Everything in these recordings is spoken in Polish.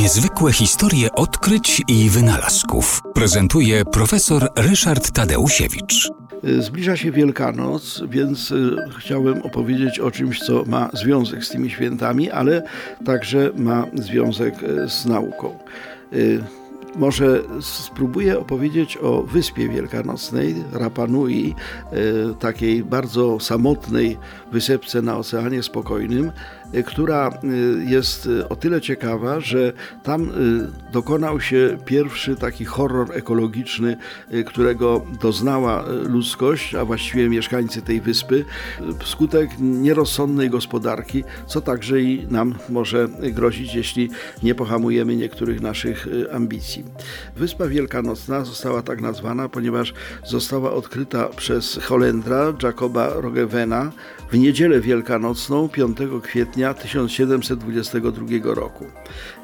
Niezwykłe historie odkryć i wynalazków prezentuje profesor Ryszard Tadeusiewicz. Zbliża się Wielkanoc, więc y, chciałem opowiedzieć o czymś, co ma związek z tymi świętami, ale także ma związek y, z nauką. Może spróbuję opowiedzieć o Wyspie Wielkanocnej, Rapanui, takiej bardzo samotnej wysepce na Oceanie Spokojnym, Y, która y, jest o tyle ciekawa, że tam dokonał się pierwszy taki horror ekologiczny, którego doznała ludzkość, a właściwie mieszkańcy tej wyspy, wskutek nierozsądnej gospodarki, co także i nam może grozić, jeśli nie pohamujemy niektórych naszych ambicji. Wyspa Wielkanocna została tak nazwana, ponieważ została odkryta przez Holendra Jacoba Rogevena w niedzielę wielkanocną 5 kwietnia kwietnia 1722 roku.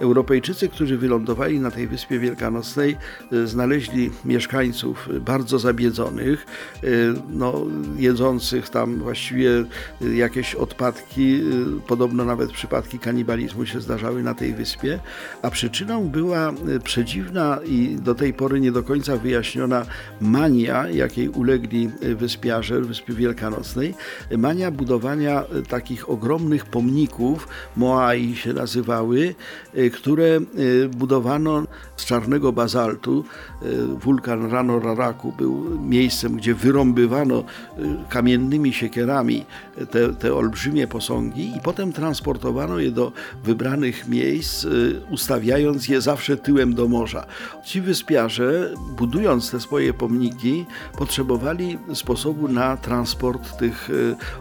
Europejczycy, którzy wylądowali na tej wyspie wielkanocnej, e, znaleźli mieszkańców bardzo zabiedzonych, e, no, jedzących tam właściwie e, jakieś odpadki, podobno nawet przypadki kanibalizmu się zdarzały na tej wyspie, a przyczyną była przedziwna i do tej pory nie do końca wyjaśniona mania, jakiej ulegli wyspiarze Wyspy Wielkanocnej, mania budowania takich ogromnych pomników, Moai się nazywały, e, które e, budowano z czarnego bazaltu. E, wulkan Rano Raraku był miejscem, gdzie wyrąbywano kamiennymi siekierami te, te olbrzymie posągi i potem transportowano je do wybranych miejsc, ustawiając je zawsze tyłem do morza. Ci wyspiarze, budując te swoje pomniki, potrzebowali sposobu na transport tych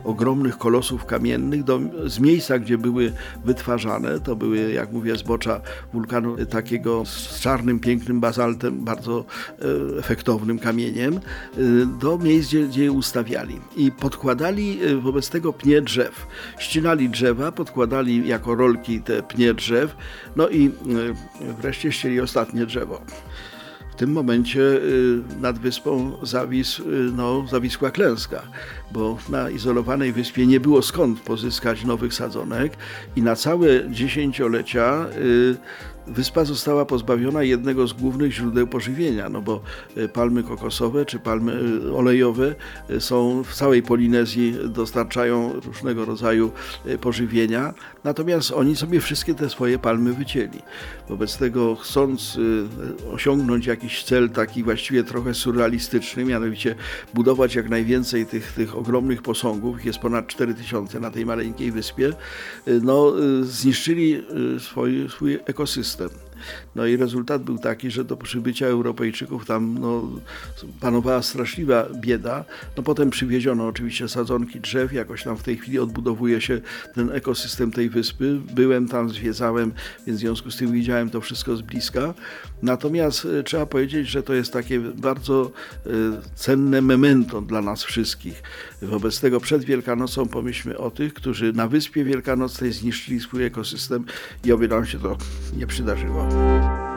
ogromnych kolosów kamiennych do, z miejsca, gdzie były wytwarzane, to były, jak mówię, zbocza wulkanu takiego z czarnym, pięknym bazaltem, bardzo e, efektownym kamieniem, e, do miejsc, gdzie, gdzie je ustawiali. I podkładali e, wobec tego pnie drzew. Ścinali drzewa, podkładali jako rolki te pnie drzew, no i wreszcie ścieli ostatnie drzewo. W tym momencie y, nad wyspą y, no, zawisła klęska, bo na izolowanej wyspie nie było skąd pozyskać nowych sadzonek i na całe dziesięciolecia y, wyspa została pozbawiona jednego z głównych źródeł pożywienia, no bo e, palmy kokosowe czy palmy e, olejowe e, są w całej Polinezji, dostarczają różnego rodzaju pożywienia, natomiast oni sobie wszystkie te swoje palmy wycięli. Wobec tego chcąc osiągnąć jakiś cel taki właściwie trochę surrealistyczny, mianowicie budować jak najwięcej tych, tych ogromnych posągów, jest ponad 4000 na tej maleńkiej wyspie, no zniszczyli swój, swój ekosystem system. No i rezultat był taki, że do przybycia Europejczyków tam no, panowała straszliwa bieda. No potem przywieziono oczywiście sadzonki drzew, jakoś tam w tej chwili odbudowuje się ten ekosystem tej wyspy. Byłem tam, zwiedzałem, więc w związku z tym widziałem to wszystko z bliska. Natomiast e, trzeba powiedzieć, że to jest takie bardzo e, cenne memento dla nas wszystkich. Wobec tego przed Wielkanocą pomyślmy o tych, którzy na Wyspie Wielkanocnej zniszczyli swój ekosystem i oby nam się to nie przydarzyło. Música